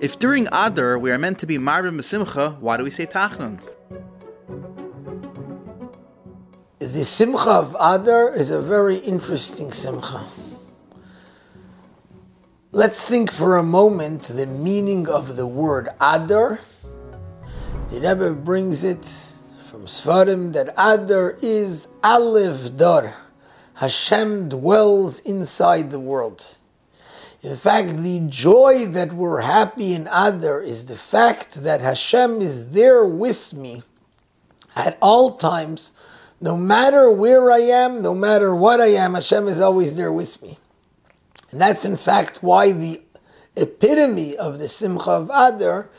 If during Adar we are meant to be Marbim Simcha, why do we say Tachnun? The Simcha of Adar is a very interesting Simcha. Let's think for a moment the meaning of the word Adar. The Rebbe brings it from Svarim that Adar is Aleph Dar. Hashem dwells inside the world. In fact, the joy that we're happy in Adar is the fact that Hashem is there with me at all times, no matter where I am, no matter what I am, Hashem is always there with me. And that's in fact why the epitome of the Simcha of Adar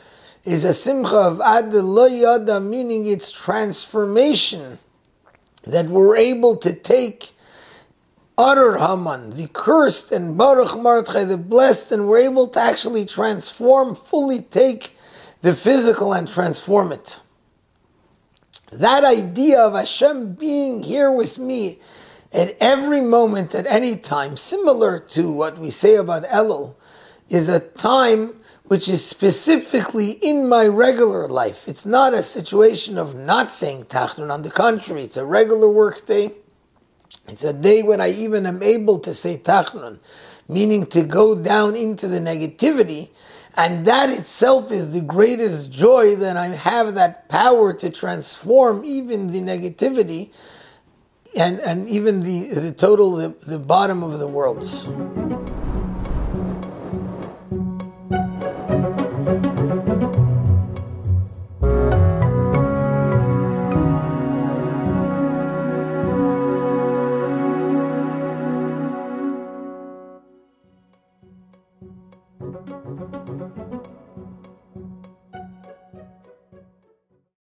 is a Simcha of Ad D'lo Yada, meaning its transformation, that we're able to take Arur Haman, the cursed, and Baruch Mordechai, the blessed, and we're able to actually transform, fully take the physical and transform it. That idea of Hashem being here with me at every moment, at any time, similar to what we say about Elul, is a time which is specifically in my regular life. It's not a situation of not saying Tachnun. On the contrary, it's a regular work day it's a day when I even am able to say tachnun, meaning to go down into the negativity, and that itself is the greatest joy that I have that power to transform even the negativity and, and even the, the total, the, the bottom of the world.